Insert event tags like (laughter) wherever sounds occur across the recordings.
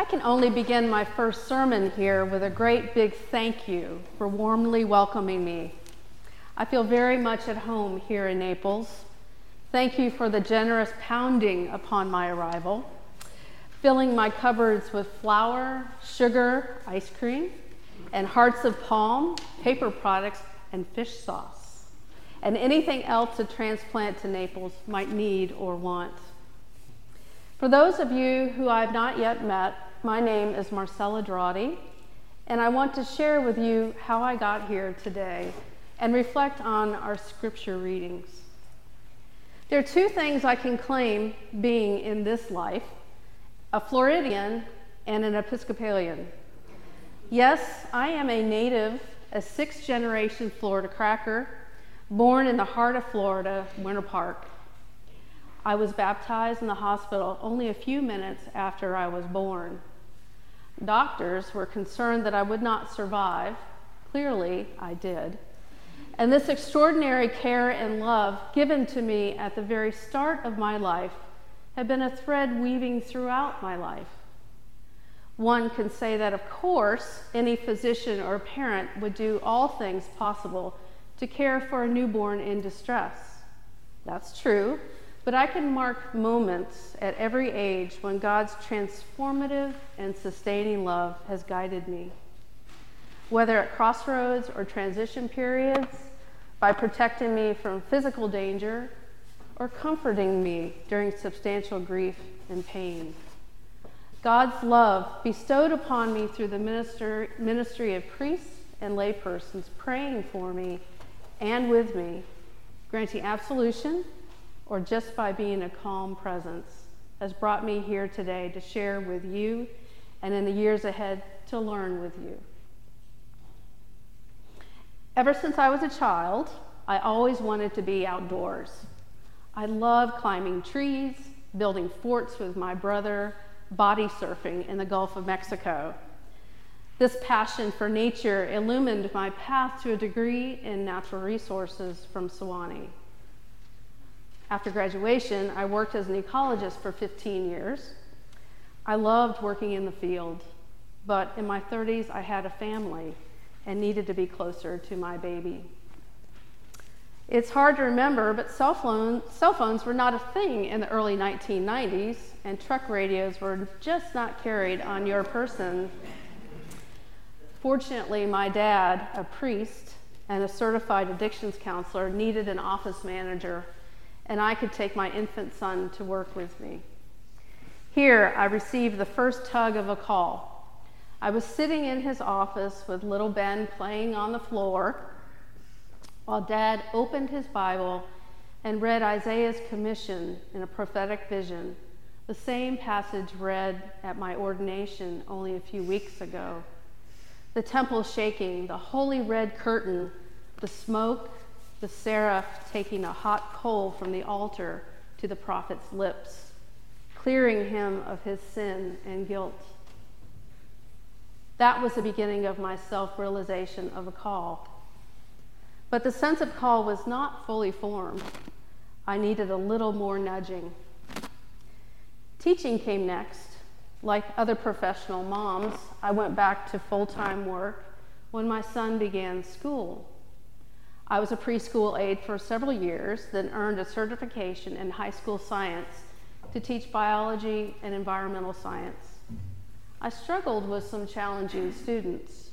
I can only begin my first sermon here with a great big thank you for warmly welcoming me. I feel very much at home here in Naples. Thank you for the generous pounding upon my arrival, filling my cupboards with flour, sugar, ice cream, and hearts of palm, paper products, and fish sauce, and anything else a transplant to Naples might need or want. For those of you who I've not yet met, my name is Marcella Drotti, and I want to share with you how I got here today and reflect on our scripture readings. There are two things I can claim being in this life a Floridian and an Episcopalian. Yes, I am a native, a sixth generation Florida cracker, born in the heart of Florida, Winter Park. I was baptized in the hospital only a few minutes after I was born. Doctors were concerned that I would not survive. Clearly, I did. And this extraordinary care and love given to me at the very start of my life had been a thread weaving throughout my life. One can say that, of course, any physician or parent would do all things possible to care for a newborn in distress. That's true, but I can mark moments at every age when God's transformative and sustaining love has guided me. Whether at crossroads or transition periods, by protecting me from physical danger or comforting me during substantial grief and pain. God's love bestowed upon me through the minister, ministry of priests and laypersons praying for me and with me, granting absolution, or just by being a calm presence, has brought me here today to share with you and in the years ahead to learn with you. Ever since I was a child, I always wanted to be outdoors. I loved climbing trees, building forts with my brother, body surfing in the Gulf of Mexico. This passion for nature illumined my path to a degree in natural resources from Sewanee. After graduation, I worked as an ecologist for 15 years. I loved working in the field, but in my 30s, I had a family and needed to be closer to my baby. It's hard to remember, but cell, phone, cell phones were not a thing in the early 1990s, and truck radios were just not carried on your person. Fortunately, my dad, a priest and a certified addictions counselor, needed an office manager, and I could take my infant son to work with me. Here, I received the first tug of a call. I was sitting in his office with little Ben playing on the floor while Dad opened his Bible and read Isaiah's commission in a prophetic vision, the same passage read at my ordination only a few weeks ago. The temple shaking, the holy red curtain, the smoke, the seraph taking a hot coal from the altar to the prophet's lips, clearing him of his sin and guilt. That was the beginning of my self realization of a call. But the sense of call was not fully formed. I needed a little more nudging. Teaching came next. Like other professional moms, I went back to full time work when my son began school. I was a preschool aide for several years, then earned a certification in high school science to teach biology and environmental science. I struggled with some challenging students.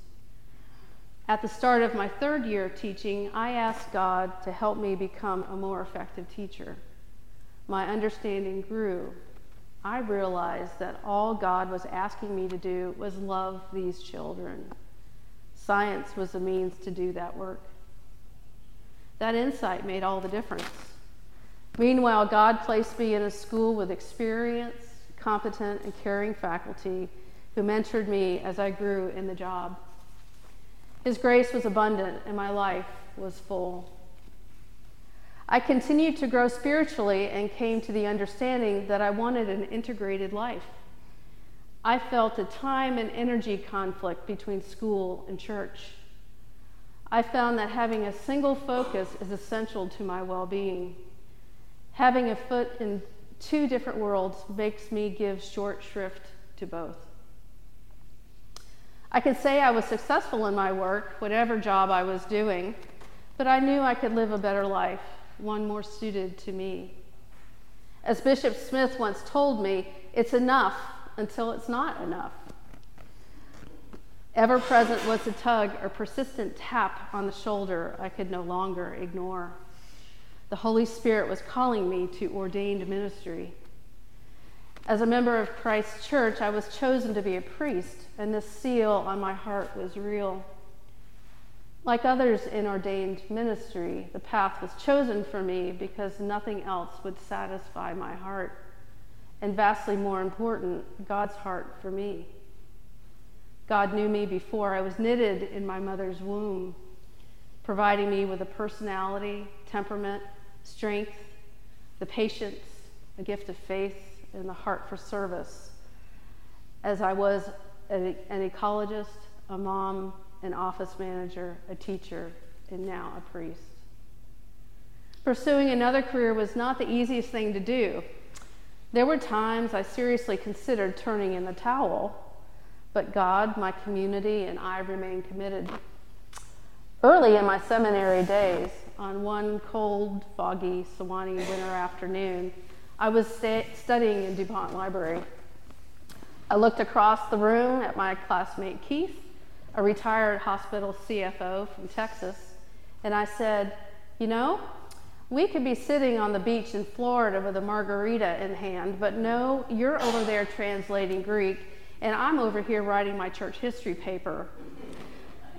At the start of my third year of teaching, I asked God to help me become a more effective teacher. My understanding grew. I realized that all God was asking me to do was love these children. Science was a means to do that work. That insight made all the difference. Meanwhile, God placed me in a school with experienced, competent, and caring faculty who mentored me as I grew in the job. His grace was abundant, and my life was full. I continued to grow spiritually and came to the understanding that I wanted an integrated life. I felt a time and energy conflict between school and church. I found that having a single focus is essential to my well being. Having a foot in two different worlds makes me give short shrift to both. I could say I was successful in my work, whatever job I was doing, but I knew I could live a better life, one more suited to me. As Bishop Smith once told me, it's enough until it's not enough. Ever present was a tug or persistent tap on the shoulder I could no longer ignore. The Holy Spirit was calling me to ordained ministry. As a member of Christ's church, I was chosen to be a priest, and this seal on my heart was real. Like others in ordained ministry, the path was chosen for me because nothing else would satisfy my heart. And vastly more important, God's heart for me. God knew me before I was knitted in my mother's womb, providing me with a personality, temperament, strength, the patience, a gift of faith, and the heart for service as I was an ecologist, a mom, an office manager, a teacher, and now a priest. Pursuing another career was not the easiest thing to do. There were times I seriously considered turning in the towel, but God, my community, and I remain committed. Early in my seminary days, on one cold, foggy Sewanee winter afternoon, I was studying in DuPont Library. I looked across the room at my classmate Keith, a retired hospital CFO from Texas, and I said, You know, we could be sitting on the beach in Florida with a margarita in hand, but no, you're over there translating Greek, and I'm over here writing my church history paper.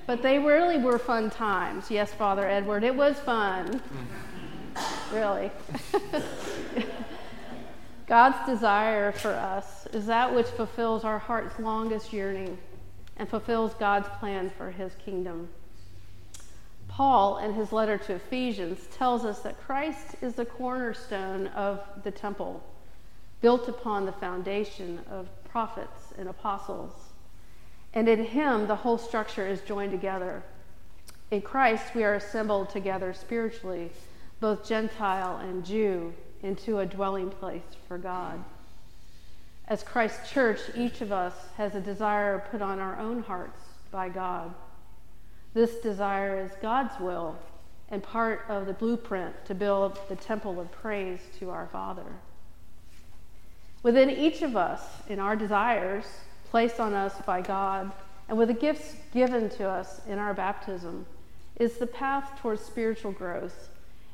But they really were fun times. Yes, Father Edward, it was fun. (laughs) really. (laughs) God's desire for us is that which fulfills our heart's longest yearning and fulfills God's plan for his kingdom. Paul, in his letter to Ephesians, tells us that Christ is the cornerstone of the temple, built upon the foundation of prophets and apostles. And in him, the whole structure is joined together. In Christ, we are assembled together spiritually, both Gentile and Jew into a dwelling place for God. As Christ's church, each of us has a desire put on our own hearts by God. This desire is God's will and part of the blueprint to build the temple of praise to our Father. Within each of us, in our desires placed on us by God, and with the gifts given to us in our baptism, is the path towards spiritual growth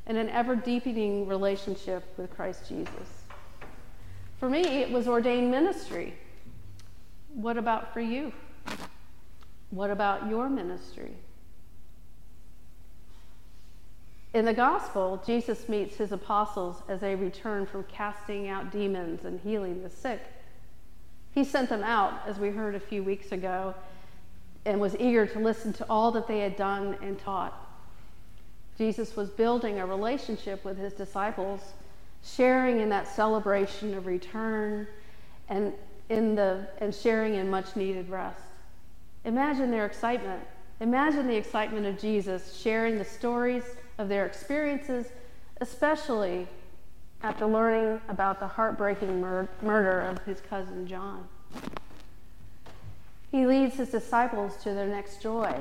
and an ever deepening relationship with Christ Jesus. For me, it was ordained ministry. What about for you? What about your ministry? In the gospel, Jesus meets his apostles as they return from casting out demons and healing the sick. He sent them out, as we heard a few weeks ago, and was eager to listen to all that they had done and taught. Jesus was building a relationship with his disciples, sharing in that celebration of return and in the and sharing in much needed rest. Imagine their excitement. Imagine the excitement of Jesus sharing the stories of their experiences, especially after learning about the heartbreaking mur- murder of his cousin John. He leads his disciples to their next joy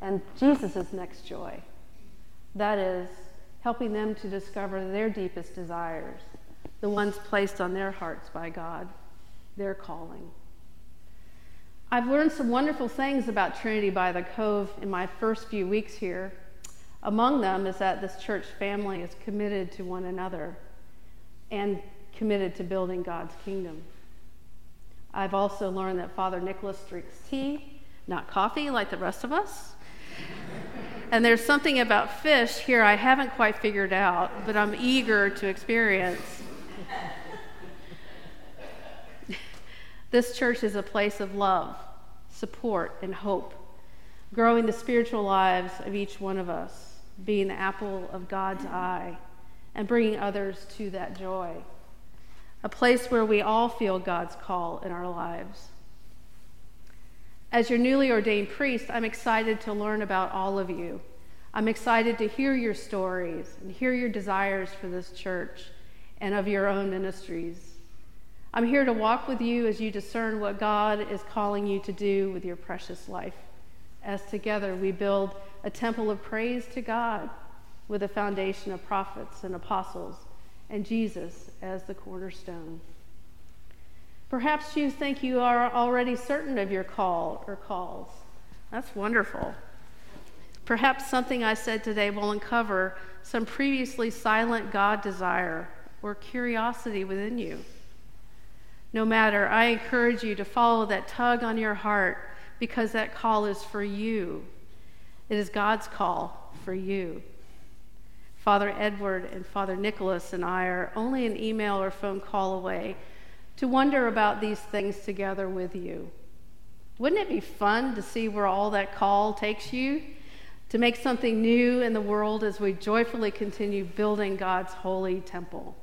and Jesus' next joy. That is, helping them to discover their deepest desires, the ones placed on their hearts by God, their calling. I've learned some wonderful things about Trinity by the Cove in my first few weeks here. Among them is that this church family is committed to one another and committed to building God's kingdom. I've also learned that Father Nicholas drinks tea, not coffee like the rest of us. And there's something about fish here I haven't quite figured out, but I'm eager to experience. this church is a place of love, support, and hope, growing the spiritual lives of each one of us, being the apple of God's eye, and bringing others to that joy. A place where we all feel God's call in our lives. As your newly ordained priest, I'm excited to learn about all of you. I'm excited to hear your stories and hear your desires for this church and of your own ministries. I'm here to walk with you as you discern what God is calling you to do with your precious life. As together we build a temple of praise to God with a foundation of prophets and apostles and Jesus as the cornerstone. Perhaps you think you are already certain of your call or calls. That's wonderful. Perhaps something I said today will uncover some previously silent God desire or curiosity within you. No matter, I encourage you to follow that tug on your heart because that call is for you. It is God's call for you. Father Edward and Father Nicholas and I are only an email or phone call away to wonder about these things together with you. Wouldn't it be fun to see where all that call takes you? To make something new in the world as we joyfully continue building God's holy temple.